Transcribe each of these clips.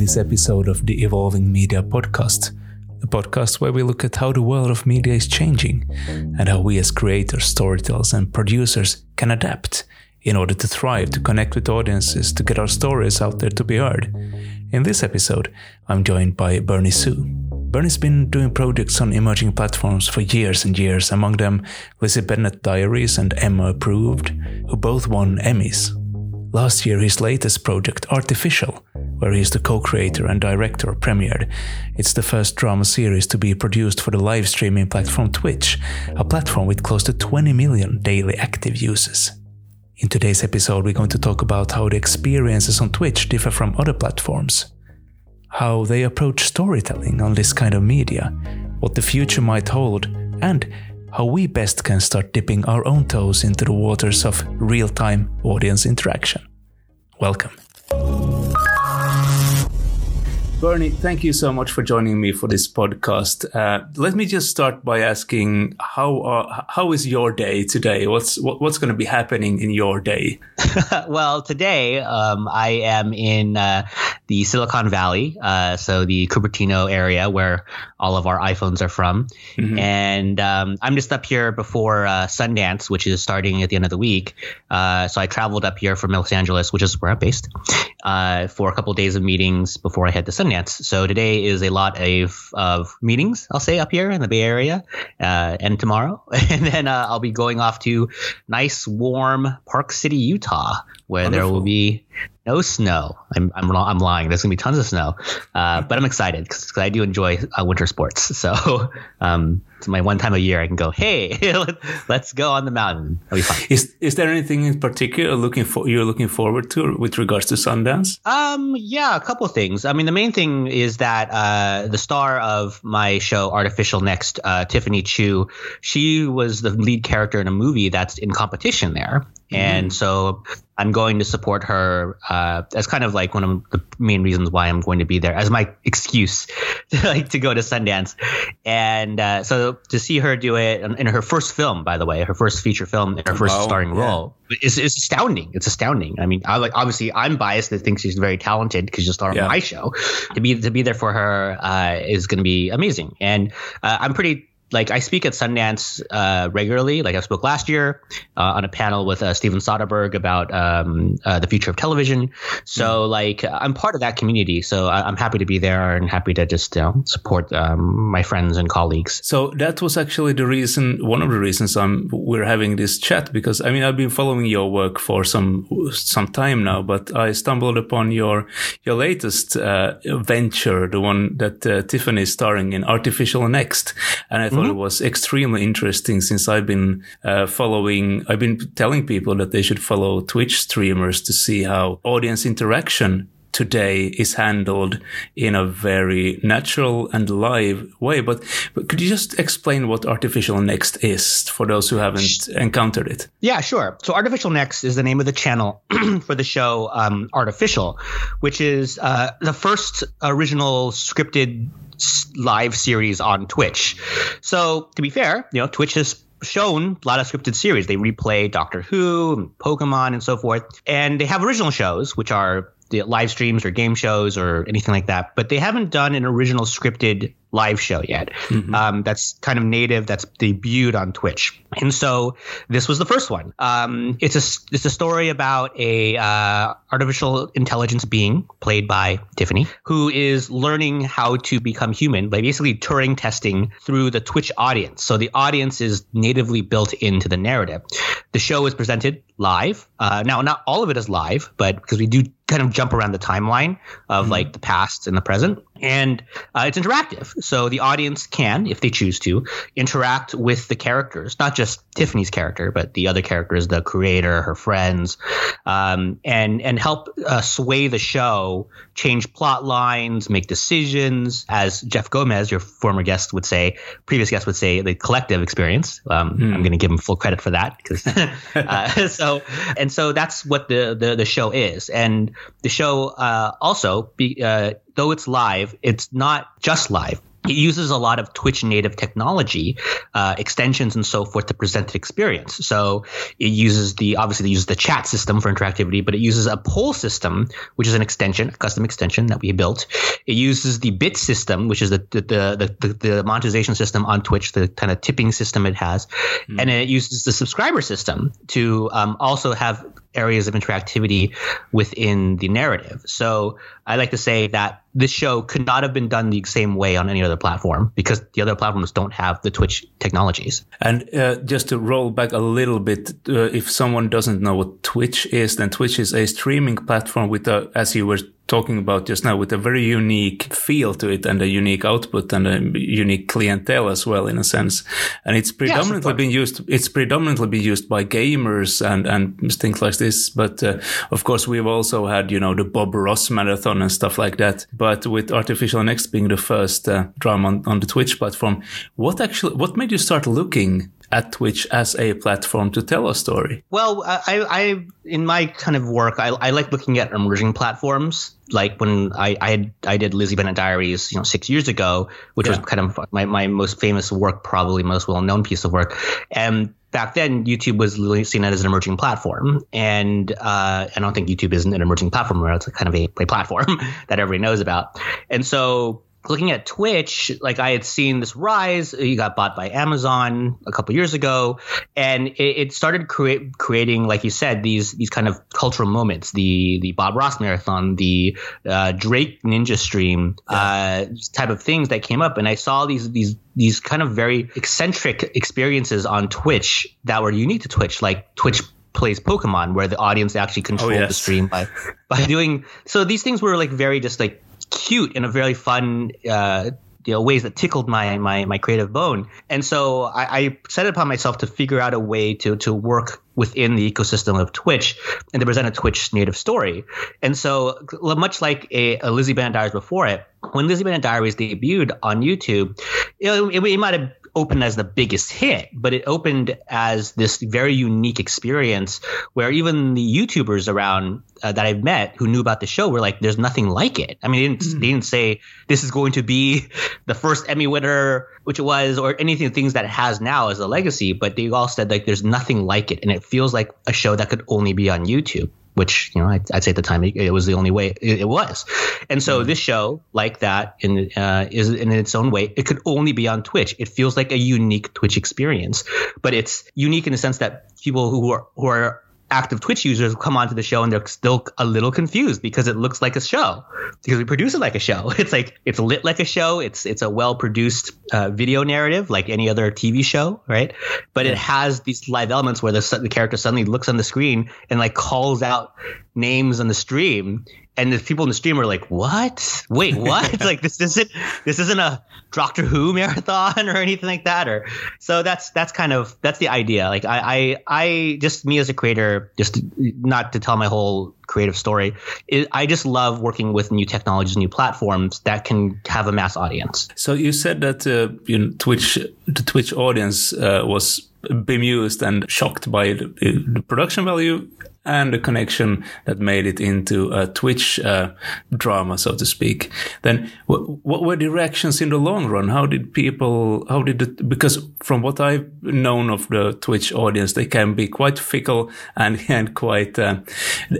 this episode of the Evolving Media podcast, a podcast where we look at how the world of media is changing and how we as creators, storytellers, and producers can adapt in order to thrive, to connect with audiences, to get our stories out there to be heard. In this episode, I'm joined by Bernie Su. Bernie's been doing projects on emerging platforms for years and years, among them Lizzie Bennet Diaries and Emma Approved, who both won Emmys. Last year, his latest project, Artificial, where he is the co creator and director, premiered. It's the first drama series to be produced for the live streaming platform Twitch, a platform with close to 20 million daily active users. In today's episode, we're going to talk about how the experiences on Twitch differ from other platforms, how they approach storytelling on this kind of media, what the future might hold, and how we best can start dipping our own toes into the waters of real time audience interaction. Welcome. Bernie, thank you so much for joining me for this podcast. Uh, let me just start by asking how uh, how is your day today? What's what, what's going to be happening in your day? well, today um, I am in uh, the Silicon Valley, uh, so the Cupertino area where all of our iPhones are from, mm-hmm. and um, I'm just up here before uh, Sundance, which is starting at the end of the week. Uh, so I traveled up here from Los Angeles, which is where I'm based, for a couple of days of meetings before I head to Sundance. So today is a lot of, of meetings, I'll say, up here in the Bay Area, uh, and tomorrow. And then uh, I'll be going off to nice, warm Park City, Utah, where Wonderful. there will be no snow. I'm, I'm, I'm lying. There's gonna be tons of snow, uh, but I'm excited because I do enjoy uh, winter sports. So um, it's my one time a year I can go. Hey, let's go on the mountain. That'll be fun. Is is there anything in particular looking for you're looking forward to with regards to Sundance? Um, yeah, a couple things. I mean, the main thing is that uh, the star of my show Artificial Next, uh, Tiffany Chu, she was the lead character in a movie that's in competition there, and mm. so I'm going to support her uh, as kind of like one of the main reasons why I'm going to be there as my excuse to like to go to Sundance. And uh, so to see her do it in, her first film, by the way, her first feature film, in her first oh, starring yeah. role, is, is astounding. It's astounding. I mean, I, like obviously I'm biased that think she's very talented because she'll star yeah. on my show. To be to be there for her uh, is going to be amazing. And uh, I'm pretty like I speak at Sundance uh, regularly. Like I spoke last year uh, on a panel with uh, Steven Soderbergh about um, uh, the future of television. So mm like I'm part of that community. So I- am happy to be there and happy to just you know, support um, my friends and colleagues. So that was actually the reason, one of the reasons I'm we're having this chat because I mean I've been following your work for some some time now, but I stumbled upon your your latest uh, venture, the one that uh, Tiffany is starring in, Artificial Next, and I thought thought mm-hmm. it was extremely interesting since I've been uh, following, I've been telling people that they should follow Twitch streamers to see how audience interaction today is handled in a very natural and live way. But, but could you just explain what Artificial Next is for those who haven't encountered it? Yeah, sure. So Artificial Next is the name of the channel for the show um, Artificial, which is uh, the first original scripted live series on Twitch. So to be fair, you know, Twitch has shown a lot of scripted series. They replay Doctor Who, Pokemon, and so forth. And they have original shows, which are the live streams or game shows or anything like that. But they haven't done an original scripted live show yet. Mm-hmm. Um, that's kind of native. That's debuted on Twitch, and so this was the first one. Um, it's a it's a story about a uh, artificial intelligence being played by Tiffany, who is learning how to become human by basically Turing testing through the Twitch audience. So the audience is natively built into the narrative. The show is presented live. Uh, now, not all of it is live, but because we do kind of jump around the timeline of mm-hmm. like the past and the present and uh, it's interactive. So the audience can, if they choose to, interact with the characters, not just Tiffany's character, but the other characters, the creator, her friends, um, and and help uh, sway the show, change plot lines, make decisions. As Jeff Gomez, your former guest, would say, previous guest would say, the collective experience. Um, hmm. I'm going to give him full credit for that because uh, so and so that's what the, the the show is, and the show uh, also be, uh, though it's live, it's not just live. it uses a lot of Twitch native technology, uh, extensions and so forth to present the experience. So it uses the obviously it uses the chat system for interactivity, but it uses a poll system, which is an extension, a custom extension that we built. It uses the bit system, which is the the the, the, the monetization system on Twitch, the kind of tipping system it has, mm. and it uses the subscriber system to um, also have areas of interactivity within the narrative. So I like to say that this show could not have been done the same way on any other platform because the other platforms don't have the Twitch technologies. And uh, just to roll back a little bit, uh, if someone doesn't know what Twitch is, then Twitch is a streaming platform with a, as you were talking about just now with a very unique feel to it and a unique output and a unique clientele as well in a sense. And it's predominantly yes, been used it's predominantly been used by gamers and and things like this. But uh, of course we've also had you know the bob ross marathon and stuff like that. But with artificial next being the first uh, drama on, on the twitch platform what actually what made you start looking at Twitch as a platform to tell a story? Well, I, I in my kind of work, I, I like looking at emerging platforms. Like when I I, had, I did Lizzie Bennet Diaries, you know, six years ago, which yeah. was kind of my, my most famous work, probably most well known piece of work, and back then YouTube was really seen as an emerging platform, and uh, I don't think YouTube is an emerging platform; it's kind of a, a platform that everybody knows about. And so looking at Twitch, like I had seen this rise. You got bought by Amazon a couple years ago, and it, it started create, creating, like you said, these these kind of cultural moments. The the Bob Ross marathon, the uh, Drake Ninja stream, uh, type of things that came up, and I saw these these these kind of very eccentric experiences on Twitch that were unique to Twitch, like Twitch plays Pokemon, where the audience actually controlled oh, yes. the stream by by doing. So these things were like very just like cute in a very fun uh, you know ways that tickled my my my creative bone. And so I, I, set it upon myself to figure out a way to to work within the ecosystem of twitch and to present a twitch native story. And so much like a, a lizzie bennet diaries before it when lizzie bennet diaries debuted on youtube it, it, it might have opened as the biggest hit, but it opened as this very unique experience where even the YouTubers around uh, that I've met who knew about the show were like, "There's nothing like it." I mean, they didn't, mm. they didn't say this is going to be the first Emmy winner, which it was, or anything things that it has now as a legacy, but they all said like, "There's nothing like it," and it feels like a show that could only be on YouTube which you know I'd, I'd, say at the time it, was the only way it, it was. And so mm-hmm. this show, like that, in uh, is in its own way, it could only be on Twitch. It feels like a unique Twitch experience, but it's unique in the sense that people who are who are active Twitch users come onto the show and they're still a little confused because it looks like a show because we produce it like a show. It's like it's lit like a show. It's it's a well produced uh, video narrative like any other TV show, right? But it has these live elements where the, the character suddenly looks on the screen and like calls out names on the stream and the people in the stream are like, "What? Wait, what? like this isn't this isn't a Doctor Who marathon or anything like that." Or so that's that's kind of that's the idea. Like I I, I just me as a creator, just not to tell my whole creative story, it, I just love working with new technologies, new platforms that can have a mass audience. So you said that uh, you know, Twitch the Twitch audience uh, was bemused and shocked by the, the production value and the connection that made it into a Twitch uh, drama, so to speak. Then, what, what were the reactions in the long run? How did people? How did it? Because from what I've known of the Twitch audience, they can be quite fickle and and quite. Uh,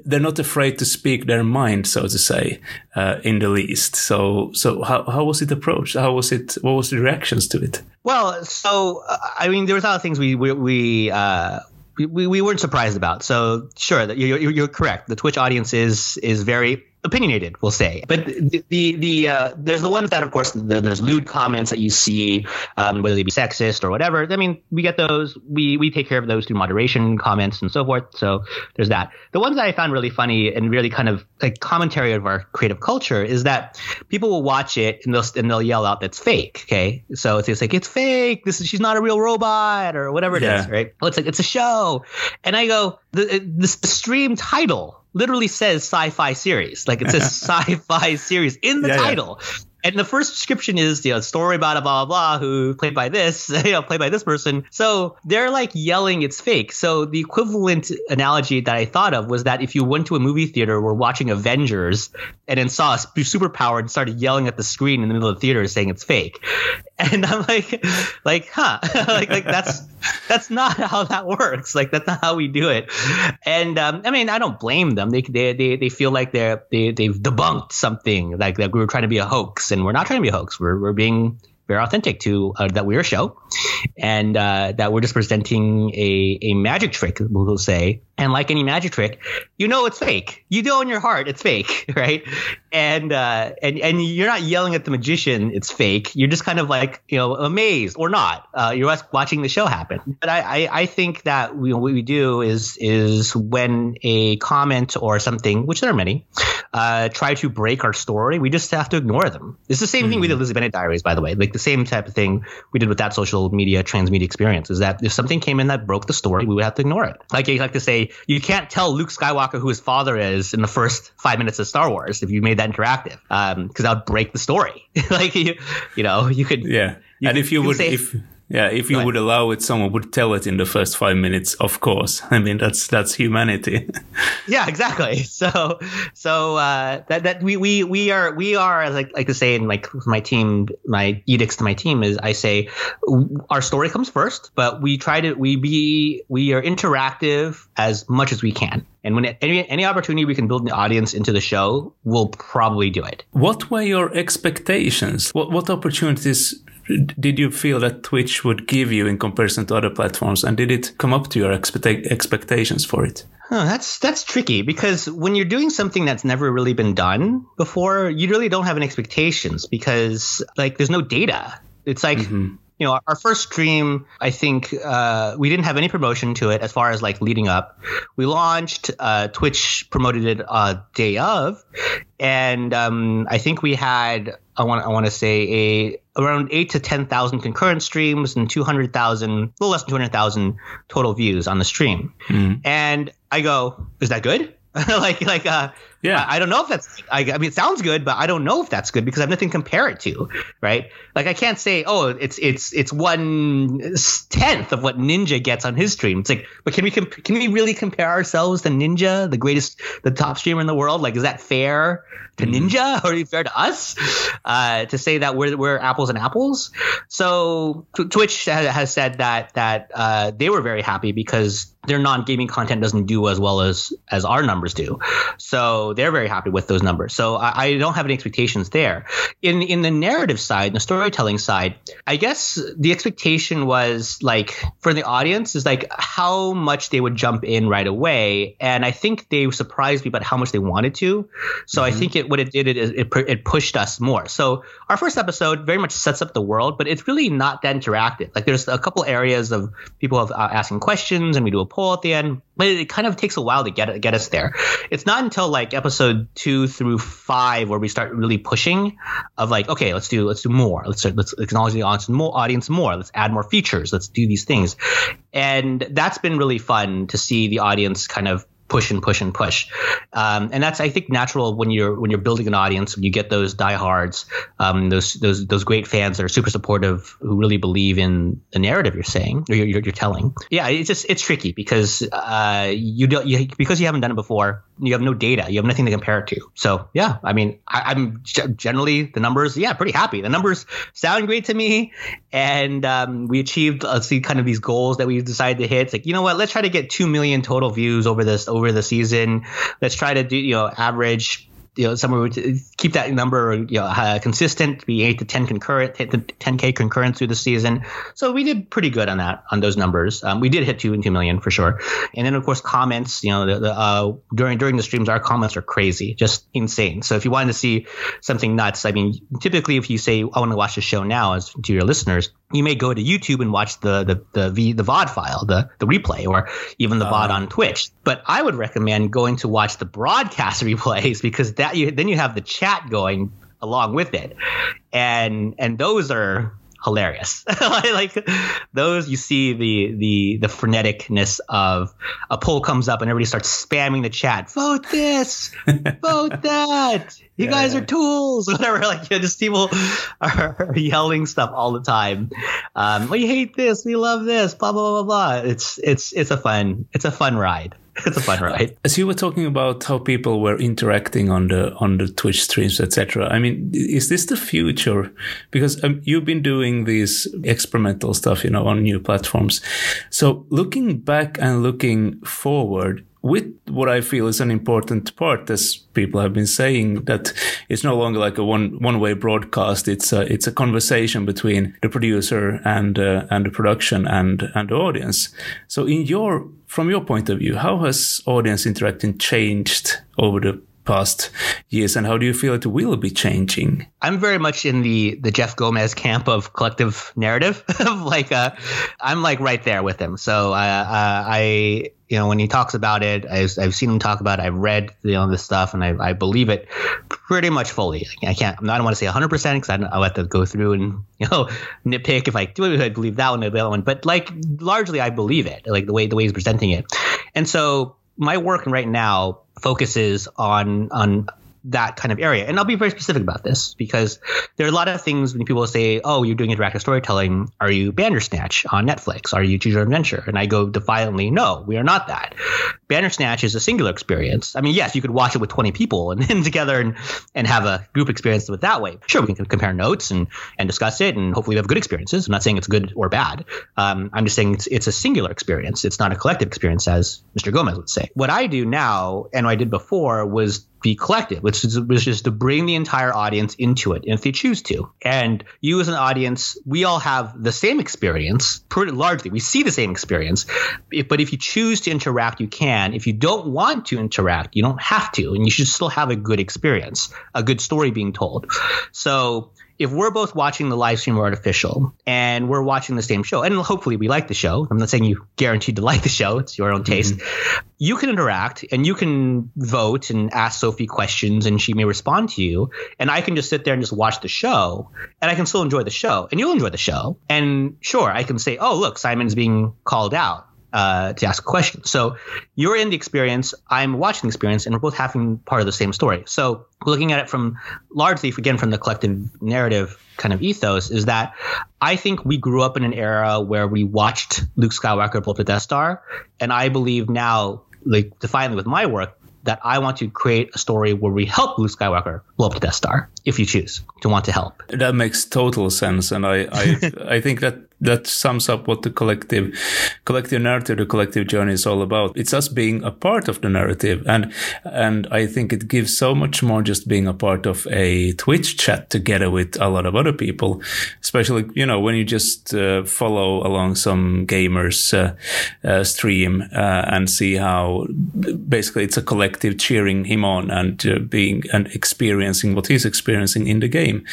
they're not afraid to speak their mind, so to say, uh, in the least. So, so how how was it approached? How was it? What was the reactions to it? Well, so uh, I mean, there was a lot of things we we, we uh, we, we weren't surprised about. So sure, you're, you're correct. The Twitch audience is is very opinionated, we'll say. But the the, the uh, there's the ones that, of course, the, there's lewd comments that you see, um, whether they be sexist or whatever. I mean, we get those. We we take care of those through moderation comments and so forth. So there's that. The ones that I found really funny and really kind of like commentary of our creative culture is that people will watch it and they'll and they'll yell out that's fake. Okay, so it's, it's like it's fake. This is she's not a real robot or whatever it yeah. is, right? Well, it's like it's a show, and I go the the stream title literally says sci-fi series. Like it says sci-fi series in the yeah, title. Yeah. And the first description is you know story about a blah blah blah who played by this you know played by this person. So they're like yelling it's fake. So the equivalent analogy that i thought of was that if you went to a movie theater were watching avengers and then saw a superpower and started yelling at the screen in the middle of the theater saying it's fake. And i'm like like huh. Like like that's that's not how that works. Like that's not how we do it. And um, i mean i don't blame them. They they they, they feel like they're they, they've debunked something like that we were trying to be a hoax and we're not trying to be a hoax we're, we're being very authentic to uh, that we're a show and uh, that we're just presenting a, a magic trick, we'll say. And like any magic trick, you know it's fake. You know in your heart it's fake, right? And uh, and and you're not yelling at the magician it's fake. You're just kind of like you know amazed or not. Uh, you're watching the show happen. But I, I, I think that we, what we do is is when a comment or something, which there are many, uh, try to break our story, we just have to ignore them. It's the same mm-hmm. thing we did with Lizzie Bennet Diaries, by the way. Like the same type of thing we did with that social media transmedia experience. Is that if something came in that broke the story, we would have to ignore it. Like you like to say, you can't tell Luke Skywalker who his father is in the first five minutes of Star Wars if you made that interactive, because um, that would break the story. like you, you know, you could. Yeah, you and if you would, say, if yeah, if you would allow it, someone would tell it in the first five minutes. Of course, I mean that's that's humanity. yeah, exactly. So, so uh, that that we we we are we are like like I say in like my team, my edicts to my team is I say our story comes first, but we try to we be we are interactive as much as we can. And when any any opportunity we can build an audience into the show, we'll probably do it. What were your expectations? What what opportunities did you feel that Twitch would give you in comparison to other platforms, and did it come up to your expect- expectations for it? Oh, that's that's tricky because when you're doing something that's never really been done before, you really don't have any expectations because like there's no data. It's like mm-hmm you know, our first stream, I think uh, we didn't have any promotion to it as far as like leading up. We launched, uh, Twitch promoted it uh, day of, and um, I think we had I want I want to say a around eight to ten thousand concurrent streams and two hundred thousand, a little less than two hundred thousand total views on the stream. Mm. And I go, is that good? like like uh yeah. I, I, don't know if that's I, I, mean it sounds good but i don't know if that's good because i have nothing to compare it to right? Like i can't say oh it's it's it's one tenth of what ninja gets on his stream. It's like but can we comp- can we really compare ourselves to ninja the greatest the top streamer in the world? Like is that fair to mm-hmm. ninja or fair to us uh to say that we're we're apples and apples? So twitch has, has said that that uh they were very happy because their non-gaming content doesn't do as well as as our numbers do. So they're very happy with those numbers. So I, I, don't have any expectations there. In in the narrative side, the storytelling side, I guess the expectation was like for the audience is like how much they would jump in right away, and I think they surprised me about how much they wanted to. So mm-hmm. I think it what it did it it, it pushed us more. So our first episode very much sets up the world, but it's really not that interactive. Like there's a couple areas of people have, uh, asking questions, and we do a poll at the end, but it kind of takes a while to get get us there. It's not until like episode two through five where we start really pushing of like, okay, let's do let's do more. Let's let's acknowledge the audience more. Audience more. Let's add more features. Let's do these things, and that's been really fun to see the audience kind of push and push and push. Um, and that's I think natural when you're when you're building an audience when you get those diehards, um, those those those great fans that are super supportive who really believe in the narrative you're saying or you're, you're, telling. Yeah, it's just it's tricky because uh, you don't you, because you haven't done it before. You have no data. You have nothing to compare it to. So yeah, I mean I, am generally the numbers. Yeah, pretty happy. The numbers sound great to me, and um, we achieved let's see kind of these goals that we decided to hit. It's like you know what, let's try to get two million total views over this over the season. Let's try to do you know average you know somewhere to keep that number you know uh, consistent, be eight to ten concurrent, hit the 10k concurrent through the season. So we did pretty good on that on those numbers. Um, we did hit two and two million for sure. And then of course comments, you know, the, the, uh, during during the streams, our comments are crazy, just insane. So if you wanted to see something nuts, I mean, typically if you say I want to watch the show now, as to your listeners, you may go to YouTube and watch the the the, v, the VOD file, the the replay, or even the uh, VOD on Twitch. But I would recommend going to watch the broadcast replays because that you then you have the chat going along with it, and and those are hilarious. like those, you see the the the freneticness of a poll comes up and everybody starts spamming the chat. Vote this, vote that. You yeah, guys yeah. are tools, whatever. Like you know, just people are, yelling stuff all the time. Um, we hate this, we love this, blah blah blah blah. It's it's it's a fun it's a fun ride. It's a fun ride. As you were talking about how people were interacting on the on the Twitch streams, etc. I mean, is this the future? Because um, you've been doing these experimental stuff, you know, on new platforms. So looking back and looking forward, with what I feel is an important part, as people have been saying, that it's no longer like a one one way broadcast. It's a it's a conversation between the producer and uh, and the production and and the audience. So, in your from your point of view, how has audience interaction changed over the past years and how do you feel it will be changing i'm very much in the the jeff gomez camp of collective narrative like uh, i'm like right there with him so uh, uh, i you know, when he talks about it, I've, I've seen him talk about it. I've read, you know, this stuff and I, I believe it pretty much fully. I can't, I don't want to say 100% because I'll have to go through and, you know, nitpick if I do I believe that one or the other one. But like largely I believe it, like the way, the way he's presenting it. And so my work right now focuses on, on that kind of area. And I'll be very specific about this because there are a lot of things when people say, "Oh, you're doing interactive storytelling. Are you Bandersnatch on Netflix? Are you Choose Your Adventure?" And I go defiantly, "No, we are not that. Bandersnatch is a singular experience. I mean, yes, you could watch it with 20 people and then together and and have a group experience with that way. Sure, we can compare notes and and discuss it, and hopefully we have good experiences. I'm not saying it's good or bad. Um, I'm just saying it's it's a singular experience. It's not a collective experience, as Mr. Gomez would say. What I do now and what I did before was be collective, which is, which is to bring the entire audience into it if they choose to. And you as an audience, we all have the same experience, pretty largely. We see the same experience. but if you choose to interact, you can. If you don't want to interact, you don't have to. And you should still have a good experience, a good story being told. So if we're both watching the live stream or artificial and we're watching the same show, and hopefully we like the show, I'm not saying you guaranteed to like the show, it's your own taste. Mm-hmm. You can interact and you can vote and ask Sophie questions and she may respond to you. And I can just sit there and just watch the show and I can still enjoy the show and you'll enjoy the show. And sure, I can say, oh, look, Simon's being called out uh, to ask a question. So you're in the experience, I'm watching the experience, and we're both having part of the same story. So looking at it from largely, again, from the collective narrative kind of ethos, is that I think we grew up in an era where we watched Luke Skywalker blow up the Death Star, and I believe now, like defiantly with my work, that I want to create a story where we help Luke Skywalker blow up the Death Star, if you choose to want to help. That makes total sense, and I I, I think that that sums up what the collective collective narrative, the collective journey is all about. It's us being a part of the narrative, and and I think it gives so much more just being a part of a Twitch chat together with a lot of other people, especially you know when you just uh, follow along some gamers uh, uh, stream uh, and see how basically it's a collective cheering him on and uh, being and experiencing what he's experiencing in the game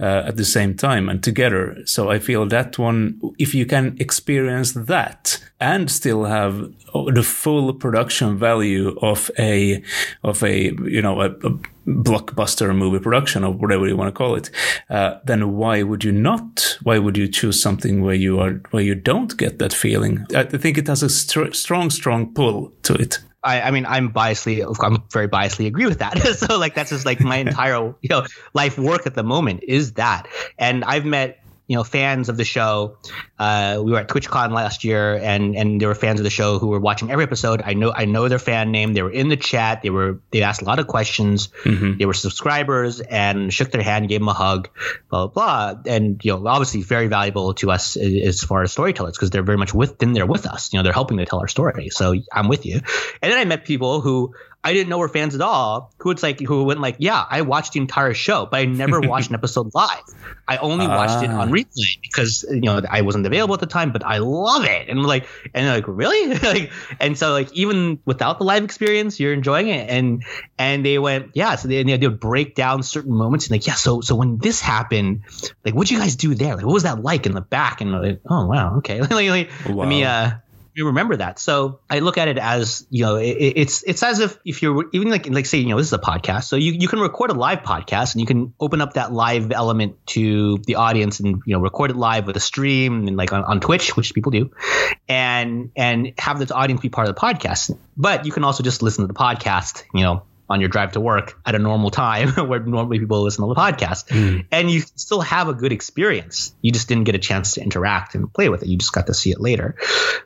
uh, at the same time and together. So I feel that one if you can experience that and still have the full production value of a of a you know a, a blockbuster movie production or whatever you want to call it, uh, then why would you not? Why would you choose something where you are where you don't get that feeling? I think it has a str- strong, strong pull to it. I, I, mean, I'm biasly, I'm very biasly agree with that. so like, that's just like my entire, you know, life work at the moment is that. And I've met you know fans of the show. Uh, we were at TwitchCon last year, and and there were fans of the show who were watching every episode. I know I know their fan name. They were in the chat. They were they asked a lot of questions. Mm-hmm. They were subscribers and shook their hand, gave them a hug, blah blah blah. And you know obviously very valuable to us as far as storytellers because they're very much within there with us. You know they're helping to tell our story. So I'm with you. And then I met people who I didn't know were fans at all. Who it's like who went like, yeah, I watched the entire show, but I never watched an episode live. I only watched it on ah. replay because you know I wasn't available at the time. But I love it, and like, and like, really, like, and so like even without the live experience, you're enjoying it, and and they went, yeah. So they, they would break down certain moments, and like, yeah. So so when this happened, like, what'd you guys do there? Like, what was that like in the back? And like, oh wow, okay. like, like, wow. Let me uh you remember that. So I look at it as you know, it, it's it's as if if you're even like like say you know this is a podcast, so you you can record a live podcast and you can open up that live element to the audience and you know record it live with a stream and like on, on Twitch, which people do, and and have the audience be part of the podcast. But you can also just listen to the podcast, you know, on your drive to work at a normal time where normally people listen to the podcast. Mm. And you still have a good experience. You just didn't get a chance to interact and play with it. You just got to see it later.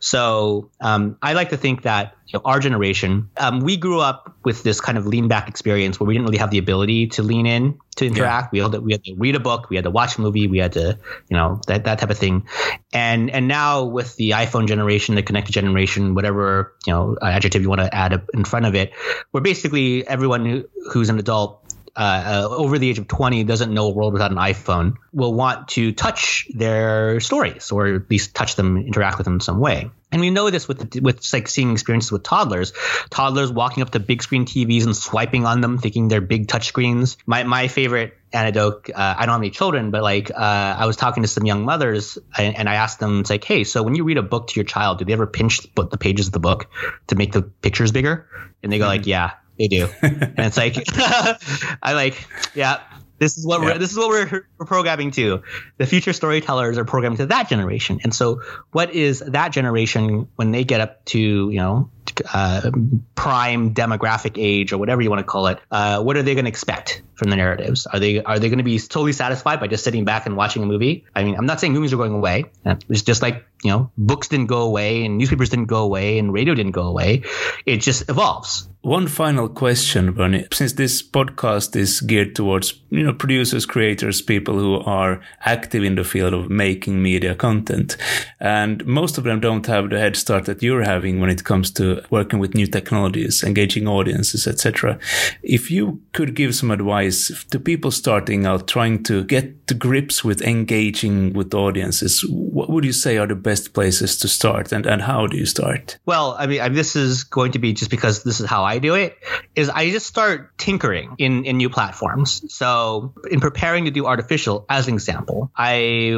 So um, I like to think that you know, our generation, um, we grew up with this kind of lean back experience where we didn't really have the ability to lean in to interact. Yeah. We had to, we had to read a book, we had to watch a movie, we had to, you know, that, that type of thing. And and now with the iPhone generation, the connected generation, whatever you know adjective you want to add in front of it, where basically everyone who, who's an adult uh, uh, over the age of 20 doesn't know a world without an iPhone will want to touch their stories or at least touch them, interact with them in some way. And we know this with with like seeing experiences with toddlers, toddlers walking up to big screen TVs and swiping on them, thinking they're big touch screens. My my favorite anecdote. Uh, I don't have any children, but like uh, I was talking to some young mothers, and, and, I asked them, it's like, hey, so when you read a book to your child, do they ever pinch the pages of the book to make the pictures bigger? And they go like, mm-hmm. yeah. They do, and it's like I like, yeah. This is what yeah. we're this is what we're, we're programming to. The future storytellers are programming to that generation, and so what is that generation when they get up to you know uh, prime demographic age or whatever you want to call it? Uh, what are they going to expect from the narratives? Are they are they going to be totally satisfied by just sitting back and watching a movie? I mean, I'm not saying movies are going away. It's just like you know, books didn't go away and newspapers didn't go away and radio didn't go away. It just evolves. One final question, Bernie. Since this podcast is geared towards, you know, producers, creators, people who are active in the field of making media content, and most of them don't have the head start that you're having when it comes to working with new technologies, engaging audiences, etc. If you could give some advice to people starting out, trying to get to grips with engaging with audiences, what would you say are the best places to start, and and how do you start? Well, I mean, I mean this is going to be just because this is how I I do it is I just start tinkering in, in new platforms. So in preparing to do artificial, as an example, I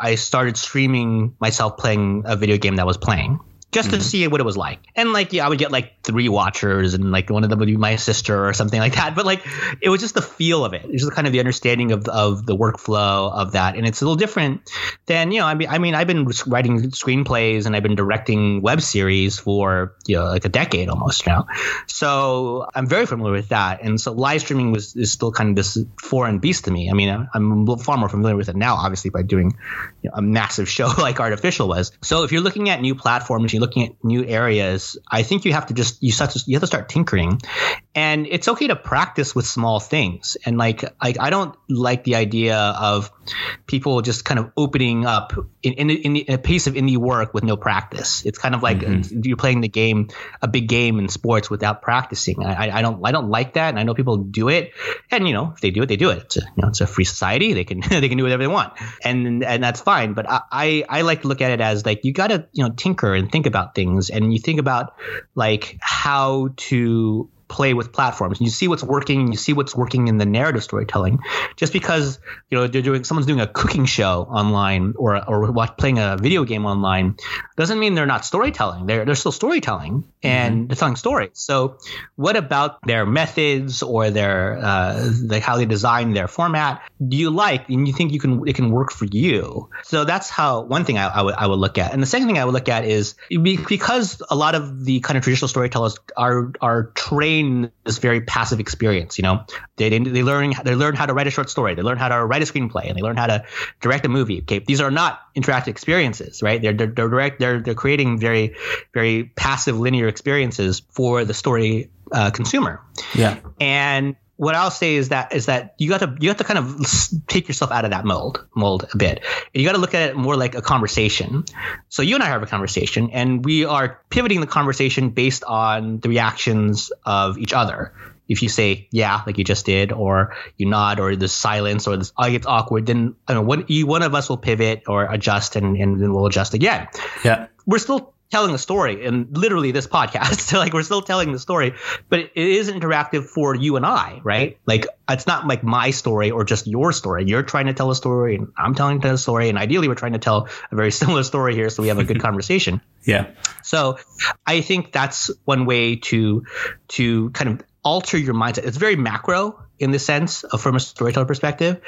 I started streaming myself playing a video game that was playing just mm-hmm. to see what it was like. And like, yeah, I would get like three watchers, and like one of them would be my sister or something like that. But like, it was just the feel of it. It was just kind of the understanding of of the workflow of that, and it's a little different than you know. I mean, I mean, I've been writing screenplays and I've been directing web series for you know like a decade almost now, so I'm very familiar with that. And so live streaming was is still kind of this foreign beast to me. I mean, I'm far more familiar with it now, obviously, by doing you know, a massive show like Artificial was. So if you're looking at new platforms, you looking at new areas, I think you have to just you start to, you have to start tinkering, and it's okay to practice with small things. And like I, I don't like the idea of people just kind of opening up in, in, in, a piece of indie work with no practice. It's kind of like mm-hmm. you're playing the game, a big game in sports without practicing. I, I, don't I don't like that, and I know people do it. And you know, if they do it, they do it. It's a, you know, it's a free society. They can they can do whatever they want, and and that's fine. But I, I, I like to look at it as like you got to you know tinker and think about things, and you think about like how to play with platforms. And you see what's working and you see what's working in the narrative storytelling. Just because you know they're doing someone's doing a cooking show online or or watch, playing a video game online doesn't mean they're not storytelling. They're they're still storytelling and mm-hmm. they're telling stories. So what about their methods or their uh, like how they design their format? Do you like and you think you can it can work for you? So that's how one thing I, I would I would look at. And the second thing I would look at is because a lot of the kind of traditional storytellers are are trained this very passive experience. You know, they they learn they learn how to write a short story, they learn how to write a screenplay, and they learn how to direct a movie. Okay, these are not interactive experiences, right? They're they're, they're direct they're they're creating very very passive linear experiences for the story uh, consumer. Yeah, and what I'll say is that is that you got to you have to kind of take yourself out of that mold mold a bit. And you got to look at it more like a conversation. So you and I have a conversation, and we are pivoting the conversation based on the reactions of each other. If you say yeah, like you just did, or you nod, or there's silence, or this oh, gets awkward, then I know one one of us will pivot or adjust, and and then we'll adjust again. Yeah, we're still telling a story and literally this podcast. so like we're still telling the story, but it is interactive for you and I, right? Like it's not like my story or just your story. You're trying to tell a story and I'm telling a story. And ideally we're trying to tell a very similar story here. So we have a good conversation. Yeah. So I think that's one way to, to kind of alter your mindset. It's very macro in the sense of from a storyteller perspective.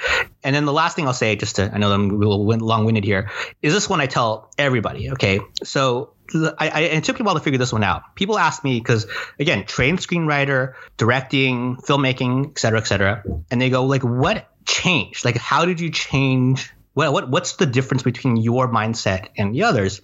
And then the last thing I'll say, just to, I know I'm a little long winded here, is this one I tell everybody. Okay. So I, I, it took me a while to figure this one out. People ask me because again, trained screenwriter, directing, filmmaking, et cetera, et cetera. And they go like, what changed? Like, how did you change well, what what's the difference between your mindset and the others?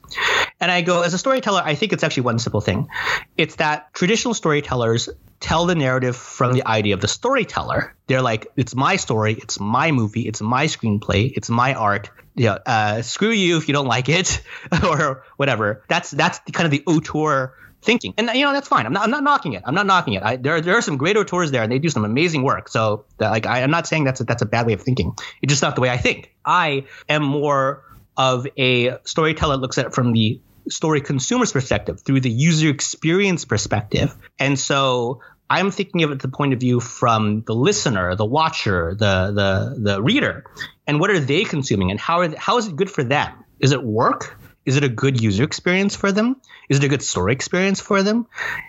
And I go, as a storyteller, I think it's actually one simple thing. It's that traditional storytellers tell the narrative from the idea of the storyteller. They're like, it's my story, it's my movie, it's my screenplay, it's my art. Yeah, uh, screw you if you don't like it, or whatever. That's that's kind of the auteur thinking. And you know that's fine. I'm not I'm not knocking it. I'm not knocking it. I, there there are some great auteurs there, and they do some amazing work. So like I, am not saying that's a, that's a bad way of thinking. It's just not the way I think. I am more of a storyteller that looks at it from the story consumer's perspective through the user experience perspective. And so I'm thinking of it the point of view from the listener, the watcher, the the the reader, and what are they consuming, and how are they, how is it good for them? Is it work? Is it a good user experience for them? Is it a good story experience for them?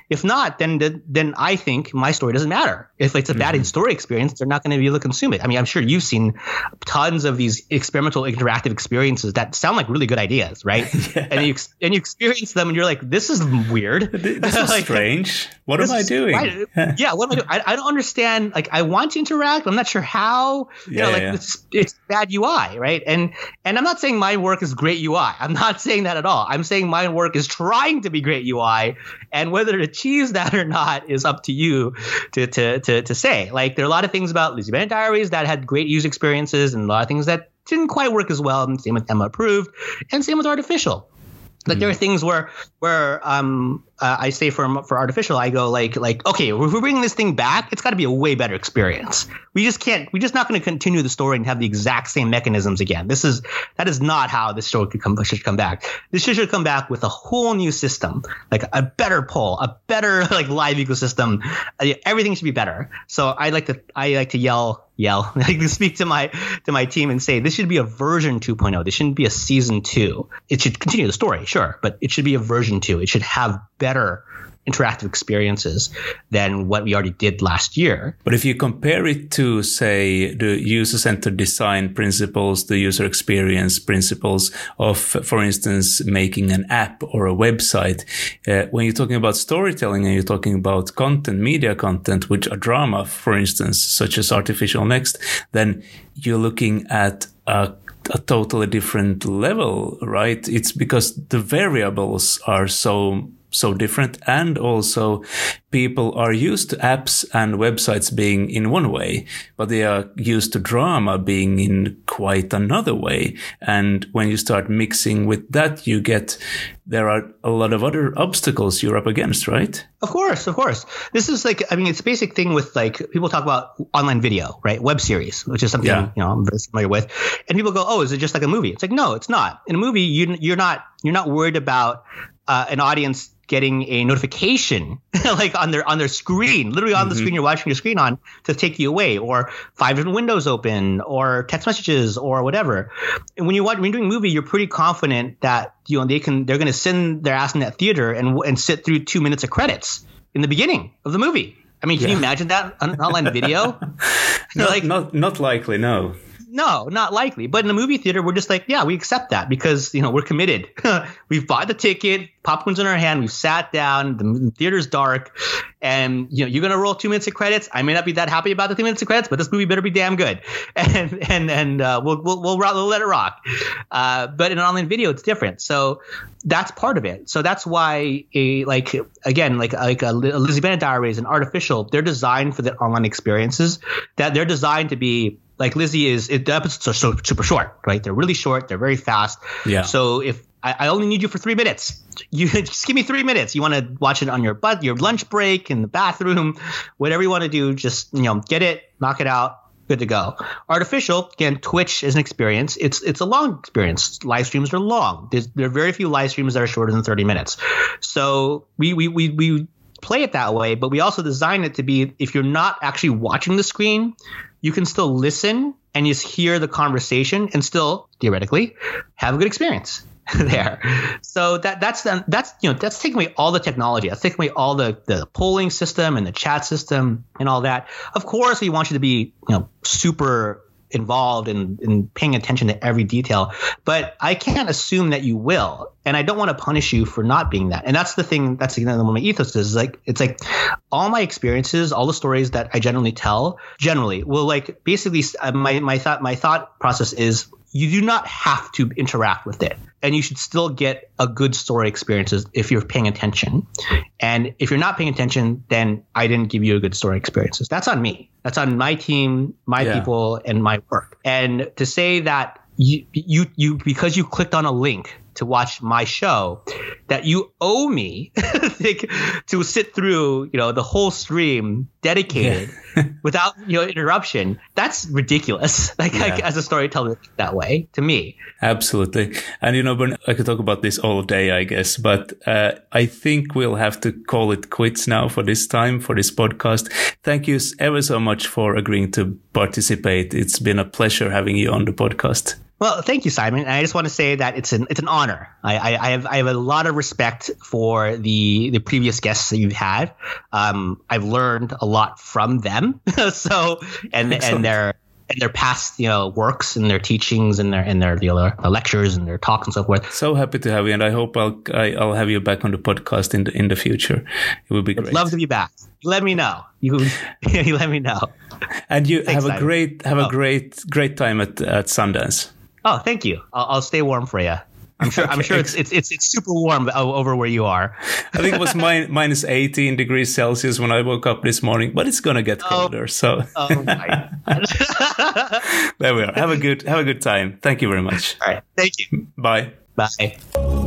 If not, then then I think my story doesn't matter. If it's a bad mm-hmm. story experience, they're not going to be able to consume it. I mean, I'm sure you've seen tons of these experimental interactive experiences that sound like really good ideas, right? yeah. And you and you experience them, and you're like, "This is weird. This is like, strange. What am I doing? Right. yeah, what am I doing? I, I, don't understand. Like, I want to interact. I'm not sure how. You yeah, know, like yeah. it's, it's bad UI, right? And and I'm not saying my work is great UI. I'm not saying that at all. I'm saying my work is trying to be great UI, and whether it achieves that or not is up to you to to to, to say. Like there are a lot of things about Lizzie Bennet Diaries that had great user experiences, and a lot of things that didn't quite work as well. And same with Emma Approved, and same with Artificial. Like mm. there are things where where um uh, I say for for artificial, I go like like okay, if we're bringing this thing back, it's got to be a way better experience. We just can't. We're just not going to continue the story and have the exact same mechanisms again. This is that is not how this show could come should come back. This show should come back with a whole new system, like a better poll, a better like live ecosystem. Uh, everything should be better. So I like to I like to yell yell like speak to my to my team and say this should be a version 2.0 this shouldn't be a season 2 it should continue the story sure but it should be a version 2 it should have better interactive experiences than what we already did last year. But if you compare it to, say, the user centered design principles, the user experience principles of, for instance, making an app or a website, uh, when you're talking about storytelling and you're talking about content, media content, which a drama, for instance, such as Artificial Next, then you're looking at a a totally different level, right? It's because the variables are so so different. And also people are used to apps and websites being in one way, but they are used to drama being in quite another way. And when you start mixing with that, you get, there are a lot of other obstacles you're up against, right? Of course, of course. This is like, I mean, it's a basic thing with like, people talk about online video, right? Web series, which is something, yeah. you know, I'm very familiar with. And people go, oh, is it just like a movie? It's like, no, it's not. In a movie, you, you're not, you're not worried about uh, an audience getting a notification like on their on their screen, literally on mm-hmm. the screen you're watching your screen on to take you away, or five different windows open, or text messages, or whatever. And when you watch when you're doing a movie, you're pretty confident that you know they can they're going to send their ass in that theater and and sit through two minutes of credits in the beginning of the movie. I mean, can yeah. you imagine that on online video? no, like, not not likely. No no, not likely. But in a movie theater, we're just like, yeah, we accept that because you know we're committed. We've bought the ticket, popcorn's in our hand, we've sat down, the theater's dark, and you know you're gonna roll two minutes of credits. I may not be that happy about the two minutes of credits, but this movie better be damn good, and and and uh, we'll, we'll we'll we'll let it rock. Uh, but in an online video, it's different. So that's part of it. So that's why a like again like like a, a Lizzie Bennet Diaries and Artificial, they're designed for the online experiences. That they're designed to be like Lizzie is it, the episodes are so super short, right? They're really short. They're very fast. Yeah. So if I, I only need you for three minutes, you just give me three minutes. You want to watch it on your butt, your lunch break, in the bathroom, whatever you want to do. Just you know, get it, knock it out, good to go. Artificial, again, Twitch is an experience. It's it's a long experience. Live streams are long. There's, there are very few live streams that are shorter than 30 minutes. So we we we, we play it that way, but we also design it to be if you're not actually watching the screen, you can still listen and just hear the conversation and still theoretically have a good experience there. So that that's that's you know that's taking away all the technology. That's taking away all the the polling system and the chat system and all that. Of course, we want you to be you know super involved in, in paying attention to every detail. But I can't assume that you will. And I don't want to punish you for not being that. And that's the thing, that's the, of my ethos is. like, it's like all my experiences, all the stories that I generally tell, generally will like basically uh, my, my thought, my thought process is you do not have to interact with it. And you should still get a good story experiences if you're paying attention. And if you're not paying attention then i didn't give you a good story experiences that's on me. That's on my team my yeah. people and my work. And to say that you, you you because you clicked on a link to watch my show that you owe me to sit through, you know, the whole stream dedicated yeah. without, you know, interruption. That's ridiculous. Like, yeah. like, as a storyteller that way to me. Absolutely. And, you know, I could talk about this all day, I guess, but uh, I think we'll have to call it quits now for this time, for this podcast. Thank you ever so much for agreeing to participate. It's been a pleasure having you on the podcast. Well, thank you, Simon. And I just want to say that it's an it's an honor. I, I, I have I have a lot of respect for the the previous guests that you've had. Um, I've learned a lot from them. so and Excellent. and their and their past you know works and their teachings and their and their you know, lectures and their talks and so forth. So happy to have you, and I hope I'll I, will i will have you back on the podcast in the in the future. It would be great. I'd love to be back. Let me know. You you let me know. And you Thanks, have a Simon. great have oh. a great great time at at Sundance. Oh, thank you. I'll, I'll stay warm for you. I'm sure. Okay. I'm sure it's, it's it's it's super warm over where you are. I think it was min- minus 18 degrees Celsius when I woke up this morning, but it's gonna get oh. colder. Oh, so. Oh my. there we are. Have a good have a good time. Thank you very much. All right. Thank you. Bye. Bye.